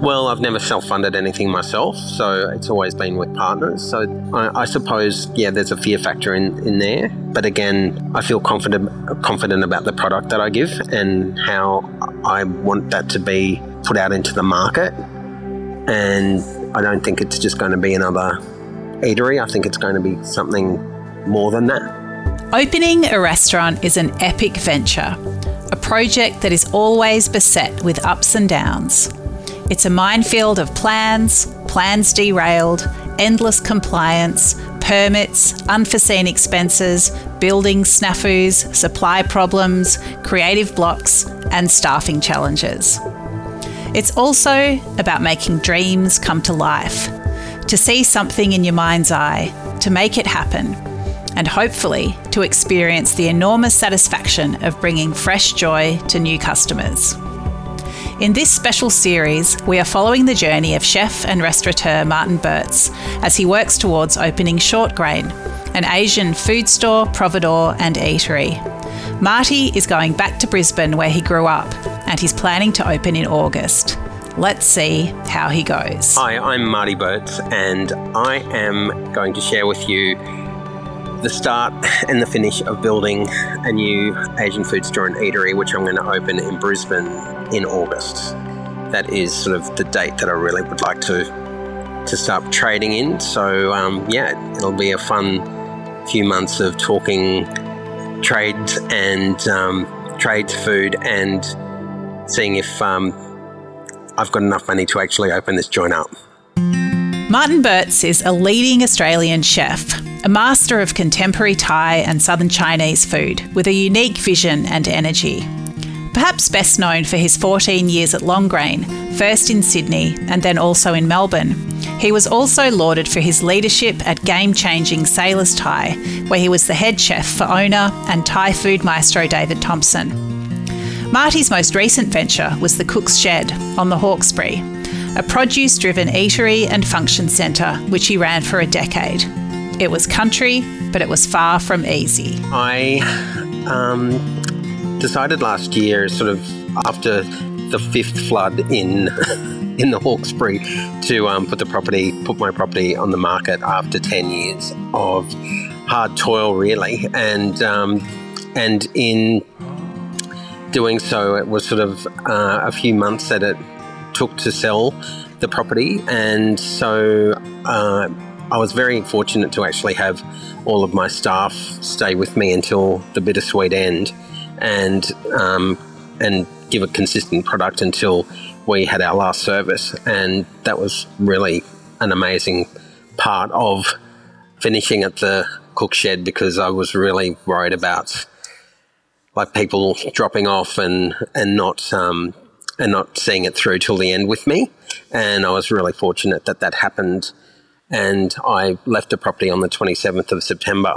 Well, I've never self funded anything myself, so it's always been with partners. So I, I, suppose, yeah, there's a fear factor in, in there. But again, I feel confident confident about the product that I give and how I want that to be put out into the market. And I don't think it's just going to be another eatery. I think it's going to be something more than that. Opening a restaurant is an epic venture, a project that is always beset with ups and downs. It's a minefield of plans, plans derailed, endless compliance, permits, unforeseen expenses, building snafus, supply problems, creative blocks, and staffing challenges. It's also about making dreams come to life, to see something in your mind's eye, to make it happen, and hopefully to experience the enormous satisfaction of bringing fresh joy to new customers. In this special series, we are following the journey of chef and restaurateur Martin Boetz as he works towards opening ShortGrain, an Asian food store, providore, and eatery. Marty is going back to Brisbane where he grew up, and he's planning to open in August. Let's see how he goes. Hi, I'm Marty Boetz, and I am going to share with you the start and the finish of building a new Asian food store and eatery, which I'm going to open in Brisbane in August. That is sort of the date that I really would like to to start trading in. So um, yeah, it'll be a fun few months of talking trades and um, trades food and seeing if um, I've got enough money to actually open this joint up. Martin Boetz is a leading Australian chef a master of contemporary Thai and southern Chinese food with a unique vision and energy. Perhaps best known for his 14 years at Longrain, first in Sydney and then also in Melbourne, he was also lauded for his leadership at game changing Sailors Thai, where he was the head chef for owner and Thai food maestro David Thompson. Marty's most recent venture was the Cook's Shed on the Hawkesbury, a produce driven eatery and function centre which he ran for a decade. It was country, but it was far from easy. I um, decided last year, sort of after the fifth flood in in the Hawkesbury, to um, put the property, put my property on the market after ten years of hard toil, really, and um, and in doing so, it was sort of uh, a few months that it took to sell the property, and so. Uh, I was very fortunate to actually have all of my staff stay with me until the bittersweet end, and um, and give a consistent product until we had our last service, and that was really an amazing part of finishing at the cook shed because I was really worried about like people dropping off and and not um, and not seeing it through till the end with me, and I was really fortunate that that happened and I left the property on the 27th of September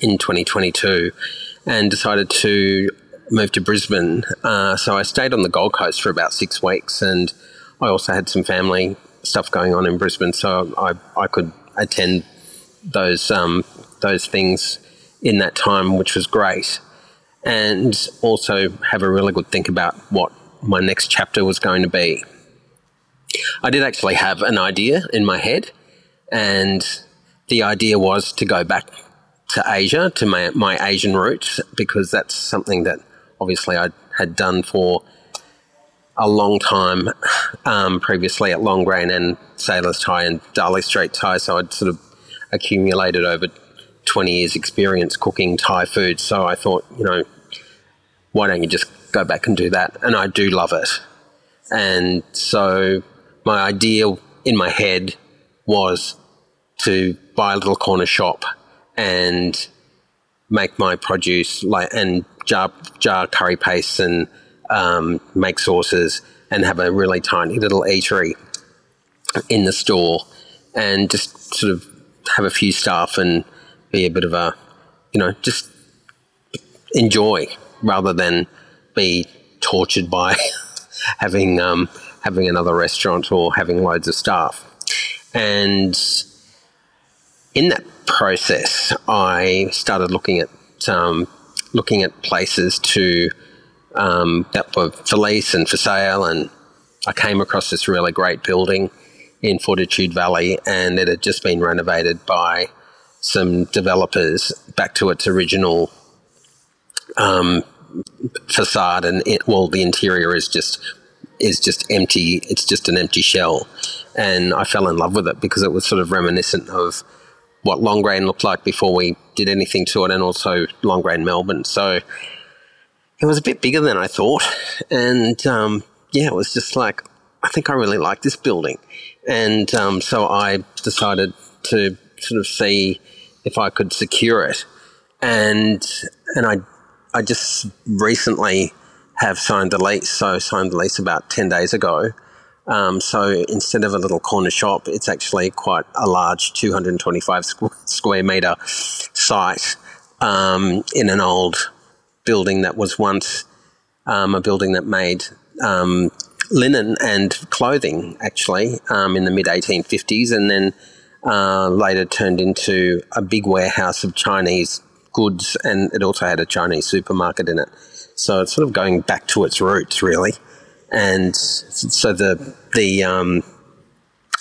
in 2022 and decided to move to Brisbane. Uh, so I stayed on the Gold Coast for about six weeks, and I also had some family stuff going on in Brisbane, so I, I could attend those um, those things in that time, which was great, and also have a really good think about what my next chapter was going to be. I did actually have an idea in my head, and the idea was to go back to Asia, to my, my Asian roots, because that's something that obviously I had done for a long time um, previously at Longrain and Sailors Thai and Darley Street Thai. So I'd sort of accumulated over 20 years' experience cooking Thai food. So I thought, you know, why don't you just go back and do that? And I do love it. And so my idea in my head was to buy a little corner shop and make my produce like and jar jar curry pastes and um, make sauces and have a really tiny little eatery in the store and just sort of have a few staff and be a bit of a you know just enjoy rather than be tortured by having um, having another restaurant or having loads of staff. And in that process, I started looking at um, looking at places to um, that were for lease and for sale, and I came across this really great building in Fortitude Valley, and it had just been renovated by some developers back to its original um, facade, and it, well, the interior is just is just empty. It's just an empty shell, and I fell in love with it because it was sort of reminiscent of what Longrain looked like before we did anything to it, and also Longrain Melbourne. So it was a bit bigger than I thought, and um, yeah, it was just like I think I really like this building, and um, so I decided to sort of see if I could secure it, and and I I just recently have signed the lease. So signed the lease about ten days ago. Um, so instead of a little corner shop, it's actually quite a large 225 squ- square meter site um, in an old building that was once um, a building that made um, linen and clothing, actually, um, in the mid 1850s, and then uh, later turned into a big warehouse of Chinese goods, and it also had a Chinese supermarket in it. So it's sort of going back to its roots, really. And so the the um,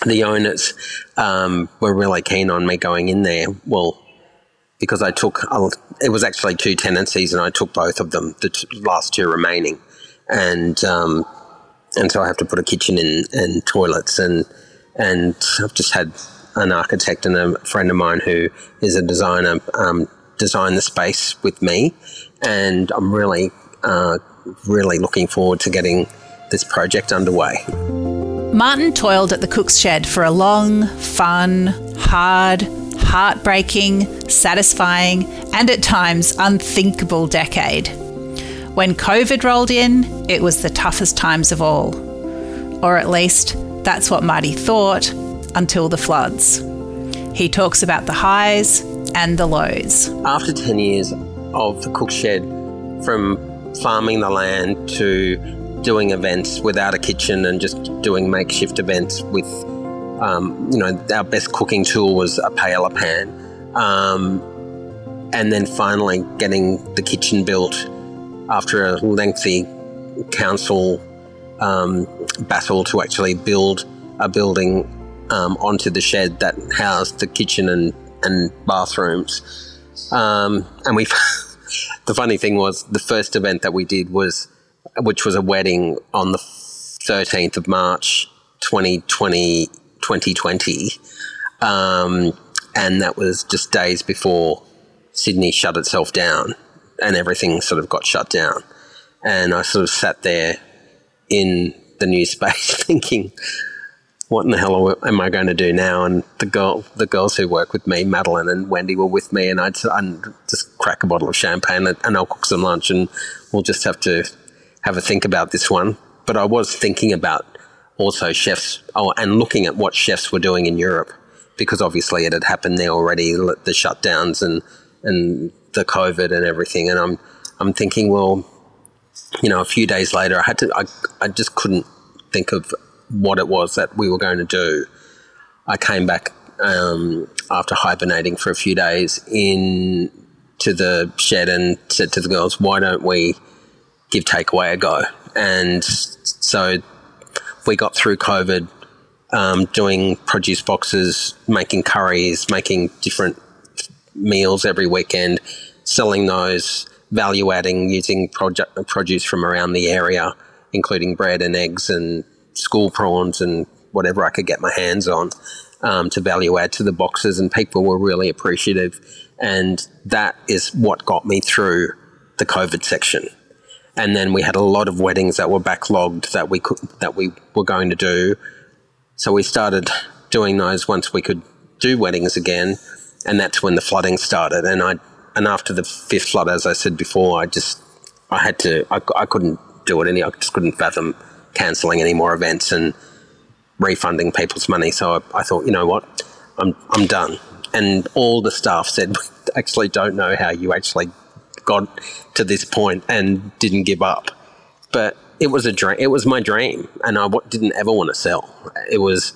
the owners um, were really keen on me going in there. Well, because I took it was actually two tenancies, and I took both of them, the t- last two remaining, and um, and so I have to put a kitchen in and toilets, and and I've just had an architect and a friend of mine who is a designer um, design the space with me, and I'm really uh, really looking forward to getting this project underway. Martin toiled at the cook's shed for a long, fun, hard, heartbreaking, satisfying, and at times unthinkable decade. When COVID rolled in, it was the toughest times of all. Or at least, that's what Marty thought until the floods. He talks about the highs and the lows. After 10 years of the cook shed, from farming the land to doing events without a kitchen and just doing makeshift events with, um, you know, our best cooking tool was a paella pan. Um, and then finally getting the kitchen built after a lengthy council um, battle to actually build a building um, onto the shed that housed the kitchen and, and bathrooms. Um, and we, the funny thing was, the first event that we did was, which was a wedding on the 13th of March, 2020, 2020. Um, and that was just days before Sydney shut itself down and everything sort of got shut down. And I sort of sat there in the new space thinking, what in the hell am I going to do now? And the girl, the girls who work with me, Madeline and Wendy, were with me, and I'd, I'd just crack a bottle of champagne and I'll cook some lunch, and we'll just have to have a think about this one. But I was thinking about also chefs, oh, and looking at what chefs were doing in Europe, because obviously it had happened there already, the shutdowns and and the COVID and everything. And I'm I'm thinking, well, you know, a few days later, I had to, I, I just couldn't think of what it was that we were going to do. I came back um, after hibernating for a few days in to the shed and said to the girls, "Why don't we give takeaway a go?" And so we got through COVID, um, doing produce boxes, making curries, making different meals every weekend, selling those, value adding using produ- produce from around the area, including bread and eggs and school prawns and whatever I could get my hands on um, to value add to the boxes. And people were really appreciative. And that is what got me through the COVID section. And then we had a lot of weddings that were backlogged that we could, that we were going to do. So we started doing those once we could do weddings again, and that's when the flooding started. And I and after the fifth flood, as I said before, I just I had to I, I couldn't do it any. I just couldn't fathom cancelling any more events and refunding people's money. So I, I, thought, you know what, I'm I'm done. And all the staff said, we actually don't know how you actually got to this point and didn't give up. But it was a dream. It was my dream, and I didn't ever want to sell. It was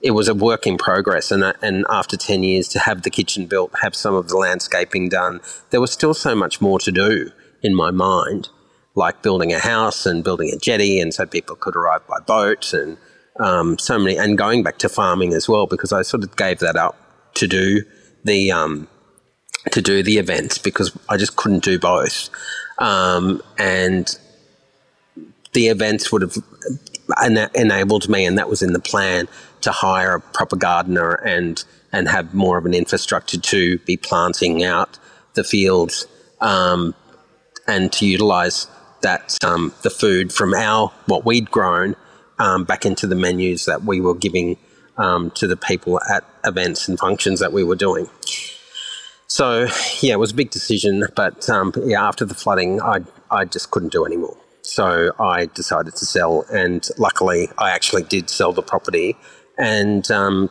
it was a work in progress. And, and after 10 years, to have the kitchen built, have some of the landscaping done, there was still so much more to do in my mind. Like building a house and building a jetty, and so people could arrive by boat and um, so many, and going back to farming as well because I sort of gave that up to do the um, to do the events because I just couldn't do both, um, and the events would have ena- enabled me, and that was in the plan to hire a proper gardener and and have more of an infrastructure to be planting out the fields um, and to utilize that um, the food from our what we'd grown um, back into the menus that we were giving um, to the people at events and functions that we were doing. So yeah, it was a big decision, but um, yeah, after the flooding, I I just couldn't do anymore. So I decided to sell, and luckily, I actually did sell the property, and um,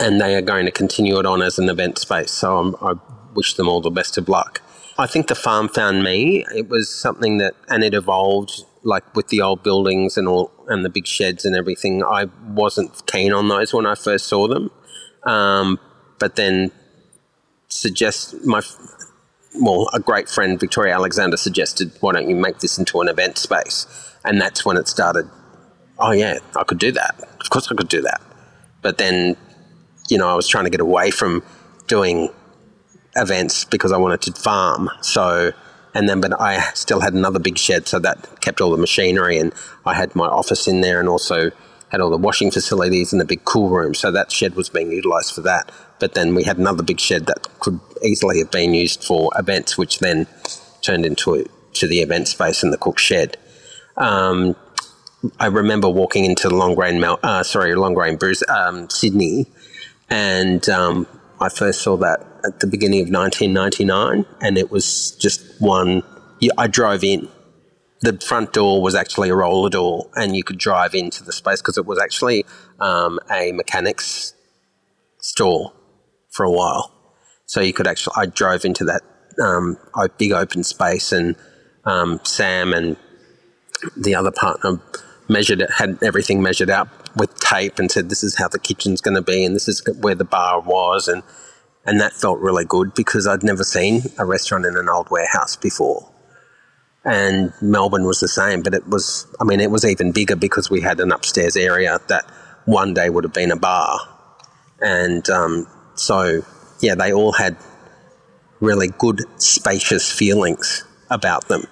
and they are going to continue it on as an event space. So I'm, I wish them all the best of luck. I think the farm found me. It was something that, and it evolved like with the old buildings and all, and the big sheds and everything. I wasn't keen on those when I first saw them, um, but then suggest my well, a great friend Victoria Alexander suggested, why don't you make this into an event space? And that's when it started. Oh yeah, I could do that. Of course, I could do that. But then, you know, I was trying to get away from doing events because I wanted to farm. So, and then, but I still had another big shed, so that kept all the machinery, and I had my office in there, and also had all the washing facilities and the big cool room. So that shed was being utilised for that. But then we had another big shed that could easily have been used for events, which then turned into to the event space in the cook shed. Um, I remember walking into the Longrain, uh, sorry, Longrain Bruce, um, Sydney, and um, I first saw that at the beginning of 1999, and it was just one. I drove in. The front door was actually a roller door, and you could drive into the space because it was actually um, a mechanics store for a while. So you could actually. I drove into that um, big open space, and um, Sam and the other partner measured it, had everything measured out with tape, and said, "This is how the kitchen's going to be, and this is where the bar was," and and that felt really good because I'd never seen a restaurant in an old warehouse before. And Melbourne was the same, but it was, I mean, it was even bigger because we had an upstairs area that one day would have been a bar. And um, so, yeah, they all had really good, spacious feelings about them.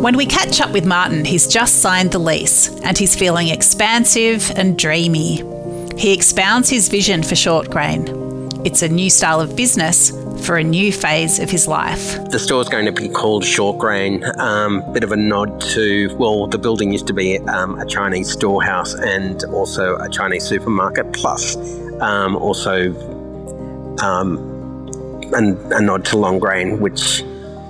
When we catch up with Martin, he's just signed the lease and he's feeling expansive and dreamy. He expounds his vision for ShortGrain it's a new style of business for a new phase of his life. The store is going to be called ShortGrain, um, bit of a nod to, well, the building used to be um, a Chinese storehouse and also a Chinese supermarket, plus um, also um, a nod to Longrain, which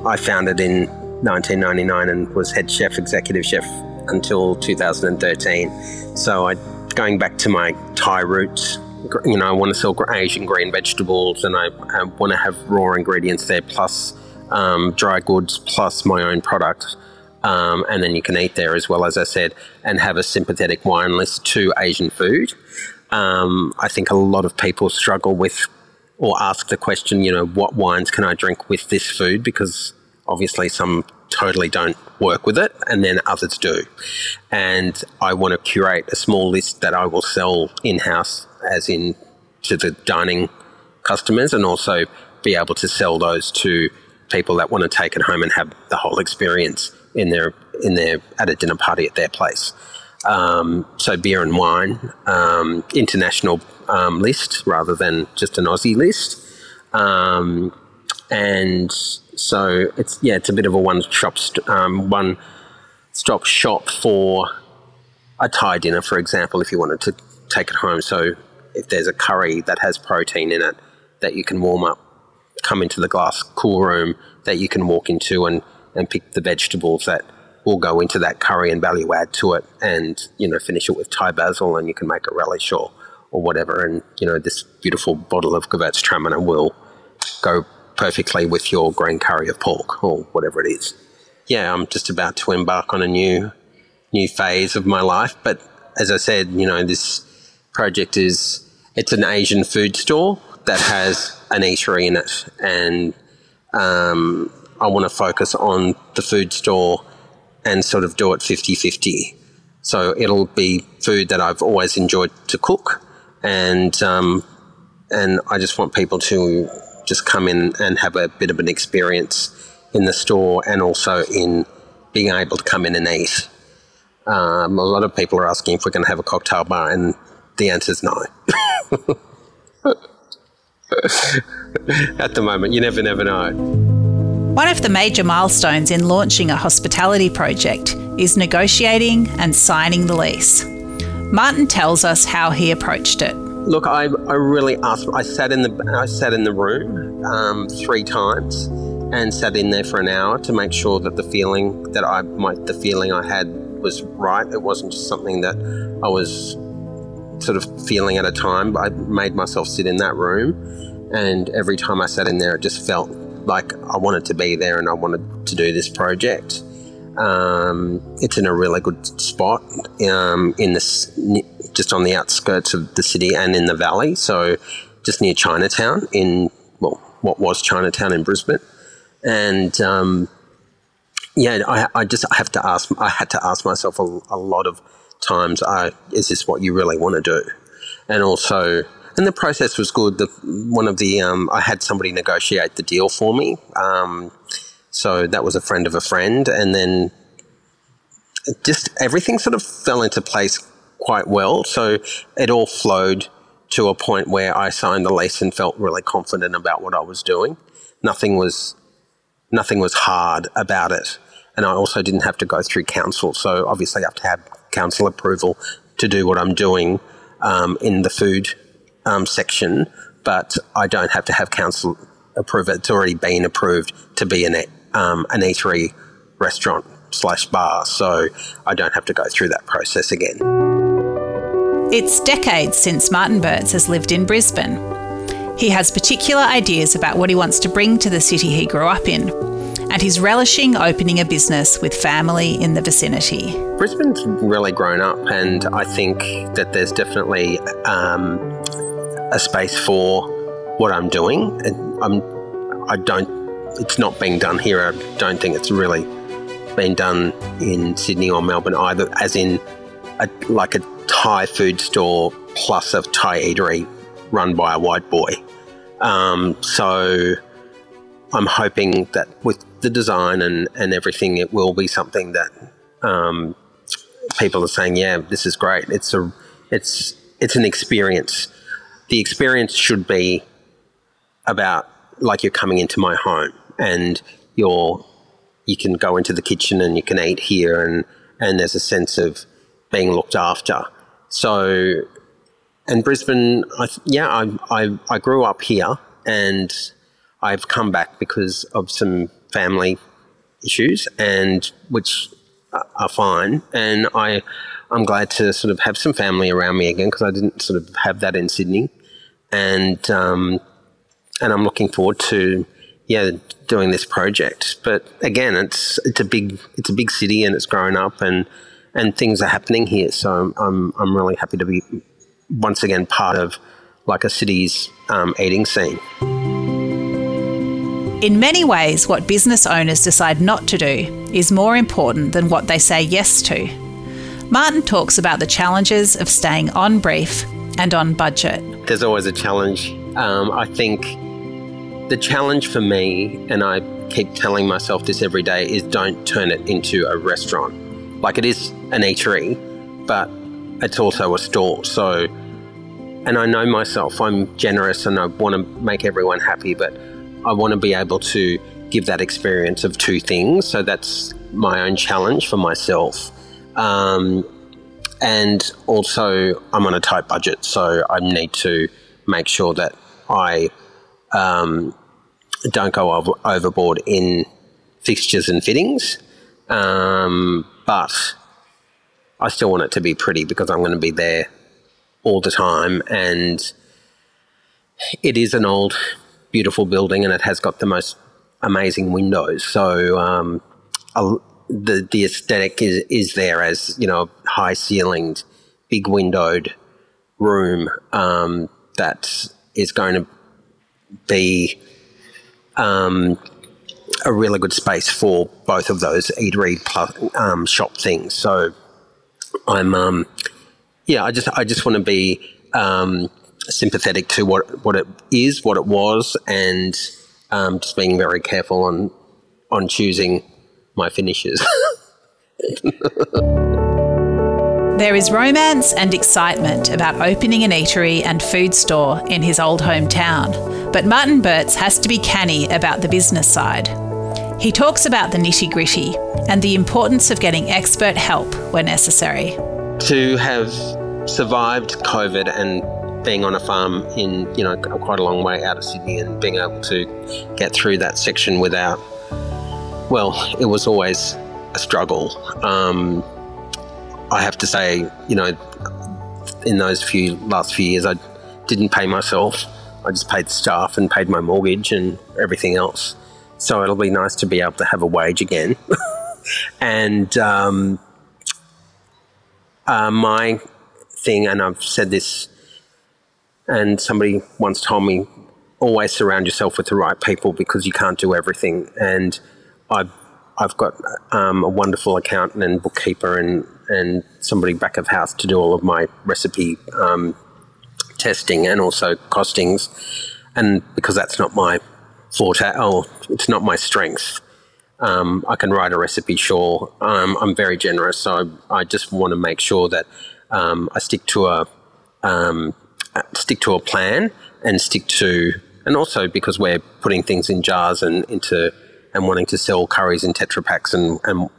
I founded in 1999 and was head chef, executive chef until 2013. So I, going back to my Thai roots, you know, I want to sell Asian green vegetables and I, I want to have raw ingredients there plus um, dry goods plus my own product. Um, and then you can eat there as well, as I said, and have a sympathetic wine list to Asian food. Um, I think a lot of people struggle with or ask the question, you know, what wines can I drink with this food? Because obviously some totally don't work with it, and then others do. And I want to curate a small list that I will sell in house, as in to the dining customers, and also be able to sell those to people that want to take it home and have the whole experience in their in their at a dinner party at their place. Um, so beer and wine, um, international um, list rather than just an Aussie list, um, and so it's yeah, it's a bit of a one shop um, one stop shop for a Thai dinner, for example, if you wanted to take it home. So if there's a curry that has protein in it that you can warm up, come into the glass cool room that you can walk into and, and pick the vegetables that will go into that curry and value add to it and, you know, finish it with Thai basil and you can make a relish or, or whatever. And, you know, this beautiful bottle of Gewürztraminer will go perfectly with your green curry of pork or whatever it is. Yeah, I'm just about to embark on a new new phase of my life. But as I said, you know, this project is it's an Asian food store that has an eatery in it, and um, I want to focus on the food store and sort of do it 50 50. So it'll be food that I've always enjoyed to cook, and um, and I just want people to just come in and have a bit of an experience in the store and also in being able to come in and eat. Um, a lot of people are asking if we're going to have a cocktail bar, and the answer is no. At the moment, you never, never know. One of the major milestones in launching a hospitality project is negotiating and signing the lease. Martin tells us how he approached it. Look, I, I really asked. I sat in the I sat in the room um, three times and sat in there for an hour to make sure that the feeling that I the feeling I had was right. It wasn't just something that I was sort of feeling at a time. I made myself sit in that room, and every time I sat in there, it just felt like I wanted to be there and I wanted to do this project. Um, it's in a really good spot um, in this, just on the outskirts of the city and in the valley. So just near Chinatown in well, what was Chinatown in Brisbane, and um, yeah, I, I, just have to ask. I had to ask myself a, a lot of times, uh, "Is this what you really want to do?" And also, and the process was good. The one of the um, I had somebody negotiate the deal for me. Um, so that was a friend of a friend, and then just everything sort of fell into place quite well. So it all flowed to a point where I signed the lease and felt really confident about what I was doing. Nothing was nothing was hard about it, and I also didn't have to go through council. So obviously, I have to have council approval to do what I'm doing um, in the food um, section, but I don't have to have council approve it. It's already been approved to be an um, an eatery restaurant slash bar, so I don't have to go through that process again. It's decades since Martin Boetz has lived in Brisbane. He has particular ideas about what he wants to bring to the city he grew up in, and he's relishing opening a business with family in the vicinity. Brisbane's really grown up, and I think that there's definitely um, a space for what I'm doing. I'm, I don't it's not being done here. I don't think it's really been done in Sydney or Melbourne either, as in a, like a Thai food store plus a Thai eatery run by a white boy. Um, so I'm hoping that with the design and, and everything, it will be something that um, people are saying, yeah, this is great. It's a, it's, it's an experience. The experience should be about like you're coming into my home and you're you can go into the kitchen and you can eat here and and there's a sense of being looked after. So, and Brisbane, I, yeah, I, I, I grew up here and I've come back because of some family issues and which are fine. And I, I'm glad to sort of have some family around me again because I didn't sort of have that in Sydney. And, um, and I'm looking forward to yeah, doing this project. But again, it's it's a big it's a big city and it's grown up and and things are happening here. So I'm I'm really happy to be once again part of like a city's um, eating scene. In many ways, what business owners decide not to do is more important than what they say yes to. Martin talks about the challenges of staying on brief and on budget. There's always a challenge. Um, I think the challenge for me, and I keep telling myself this every day, is don't turn it into a restaurant. Like it is an eatery, but it's also a store. So, and I know myself, I'm generous and I want to make everyone happy, but I want to be able to give that experience of two things. So that's my own challenge for myself. Um, and also, I'm on a tight budget, so I need to make sure that I um, don't go over, overboard in fixtures and fittings. Um, but I still want it to be pretty because I'm going to be there all the time. And it is an old, beautiful building and it has got the most amazing windows. So um, the, the aesthetic is, is there as, you know, high ceilinged, big windowed room um, that is going to be um, a really good space for both of those eatery plus, um, shop things. So I'm, um, yeah, I just I just want to be um, sympathetic to what what it is, what it was, and um, just being very careful on on choosing my finishes. There is romance and excitement about opening an eatery and food store in his old hometown, but Martin Boetz has to be canny about the business side. He talks about the nitty gritty and the importance of getting expert help where necessary. To have survived COVID and being on a farm in, you know, quite a long way out of Sydney and being able to get through that section without, well, it was always a struggle. Um, I have to say, you know, in those few last few years, I didn't pay myself. I just paid staff and paid my mortgage and everything else. So it'll be nice to be able to have a wage again. and um, uh, my thing, and I've said this, and somebody once told me, always surround yourself with the right people because you can't do everything. And I've I've got um, a wonderful accountant and bookkeeper and and somebody back of house to do all of my recipe um, testing and also costings. And because that's not my oh, it's not my strength. Um, I can write a recipe, sure. Um, I'm very generous, so I, I, just want to make sure that um, I stick to a um, stick to a plan and stick to, and also because we're putting things in jars and into and wanting to sell curries in Tetra Paks and, and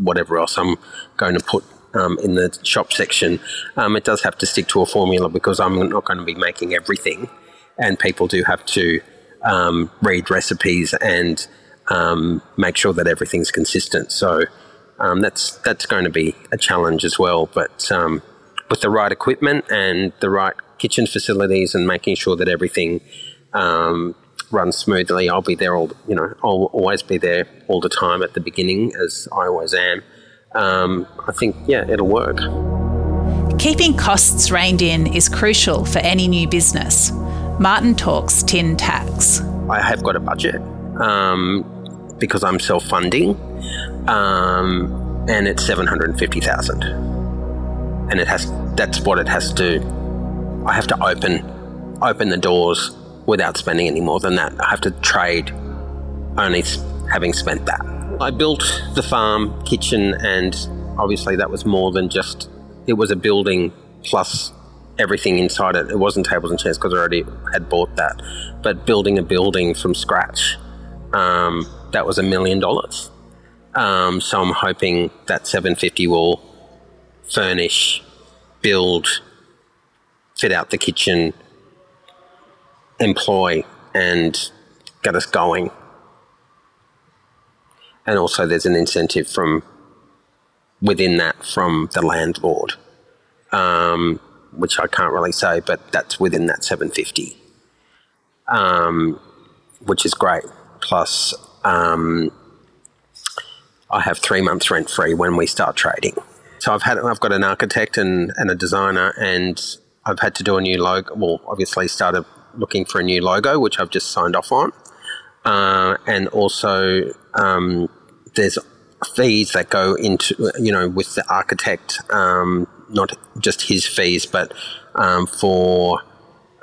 whatever else I'm going to put um, in the shop section, um, it does have to stick to a formula because I'm not going to be making everything, and people do have to um, read recipes and um, make sure that everything's consistent. So um, that's that's going to be a challenge as well. But um, with the right equipment and the right kitchen facilities and making sure that everything runs smoothly, I'll be there all you know. I'll always be there all the time at the beginning, as I always am um, I think, yeah, it'll work. Keeping costs reined in is crucial for any new business. Martin talks tin tax. I have got a budget um, because I'm self funding, um, and it's 750000 And it has that's what it has to I have to open open the doors without spending any more than that. I have to trade only having spent that. I built the farm, kitchen, and obviously that was more than just, it was a building plus everything inside it. It wasn't tables and chairs because I already had bought that. But building a building from scratch, um, that was a million dollars. Um, so I'm hoping that 750 will furnish, build, fit out the kitchen, employ, and get us going and also there's an incentive from within that from the landlord, um, which I can't really say, but that's within that 750, um, which is great. Plus, um, I have three months rent free when we start trading. So I've had I've got an architect and, and a designer, and I've had to do a new logo. Well, obviously started looking for a new logo, which I've just signed off on, uh, and also um, there's fees that go into you know with the architect, um, not just his fees, but um, for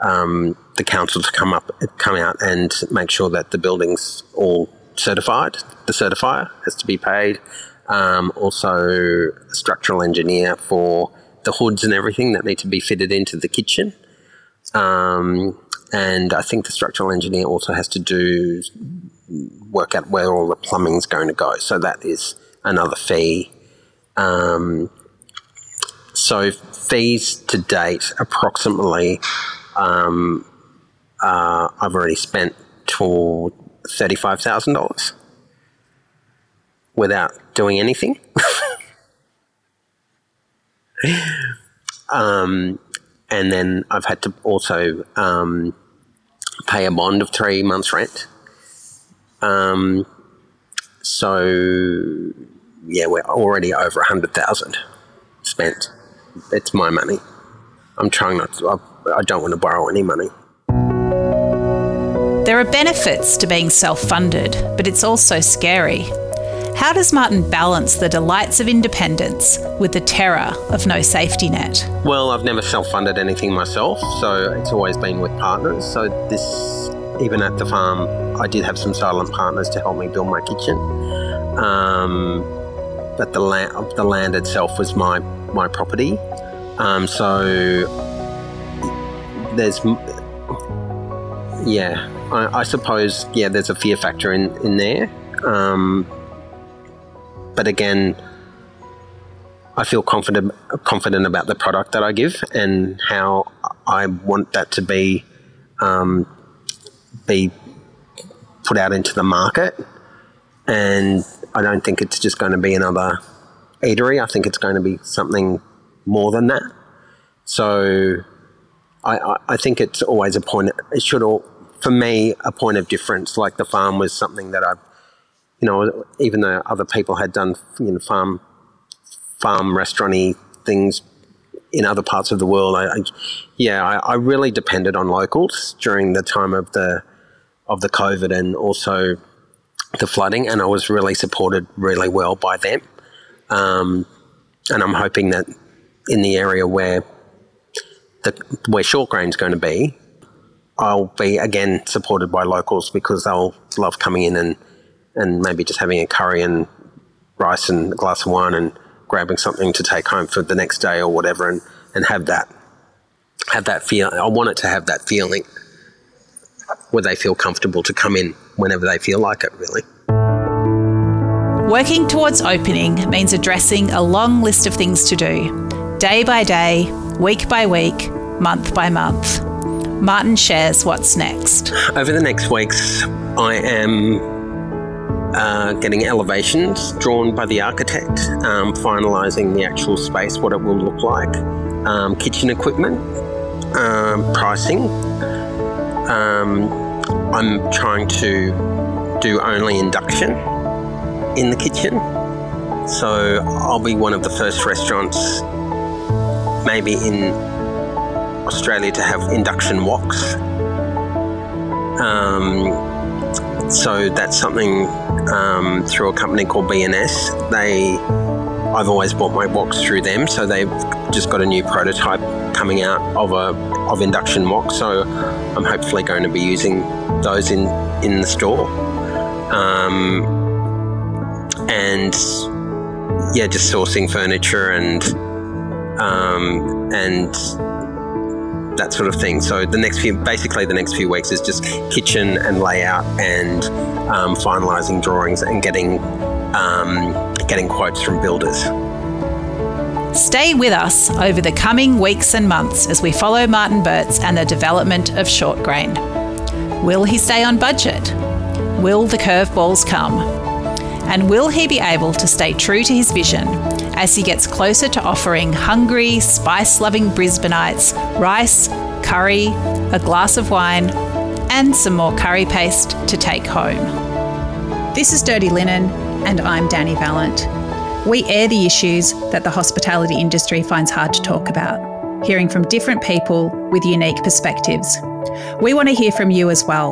um, the council to come up, come out and make sure that the building's all certified. The certifier has to be paid. Um, also, a structural engineer for the hoods and everything that need to be fitted into the kitchen. Um, and I think the structural engineer also has to do work out where all the plumbing's going to go. So that is another fee. Um, so fees to date, approximately, um, uh, I've already spent thirty-five thousand dollars without doing anything. um, and then I've had to also um, pay a bond of three months' rent. Um, so yeah, we're already over a hundred thousand spent. It's my money. I'm trying not to. I, I don't want to borrow any money. There are benefits to being self funded, but it's also scary. How does Martin balance the delights of independence with the terror of no safety net? Well, I've never self funded anything myself, so it's always been with partners. So, this, even at the farm, I did have some silent partners to help me build my kitchen. Um, but the land, the land itself was my, my property. Um, so, there's, yeah, I, I, suppose, yeah, there's a fear factor in, in there. Um, but again, I feel confident confident about the product that I give and how I want that to be um, be put out into the market. And I don't think it's just going to be another eatery. I think it's going to be something more than that. So I, I think it's always a point. It should all, for me, a point of difference. Like the farm was something that I've you know, even though other people had done you know farm farm restauranty things in other parts of the world, I, I yeah, I, I, really depended on locals during the time of the of the COVID and also the flooding, and I was really supported really well by them. Um, and I'm hoping that in the area where the where ShortGrain is going to be, I'll be again supported by locals because they'll love coming in and and maybe just having a curry and rice and a glass of wine and grabbing something to take home for the next day or whatever and, and have that have that feel I want it to have that feeling where they feel comfortable to come in whenever they feel like it really. Working towards opening means addressing a long list of things to do, day by day, week by week, month by month. Martin shares what's next. Over the next weeks, I am uh, getting elevations drawn by the architect, um, finalising the actual space, what it will look like, um, kitchen equipment, um, pricing. Um, I'm trying to do only induction in the kitchen. So I'll be one of the first restaurants, maybe in Australia, to have induction woks. Um, so that's something um, through a company called BNS. They, I've always bought my woks through them, so they've just got a new prototype coming out of a of induction wok. So I'm hopefully going to be using those in in the store. Um, and yeah, just sourcing furniture and um, and that sort of thing. So the next few, basically the next few weeks is just kitchen and layout and um, finalising drawings and getting um, getting quotes from builders. Stay with us over the coming weeks and months as we follow Martin Boetz and the development of ShortGrain. Will he stay on budget? Will the curveballs come? And will he be able to stay true to his vision as he gets closer to offering hungry, spice loving Brisbaneites rice, curry, a glass of wine, and some more curry paste to take home. This is Dirty Linen, and I'm Dani Valent. We air the issues that the hospitality industry finds hard to talk about, hearing from different people with unique perspectives. We want to hear from you as well.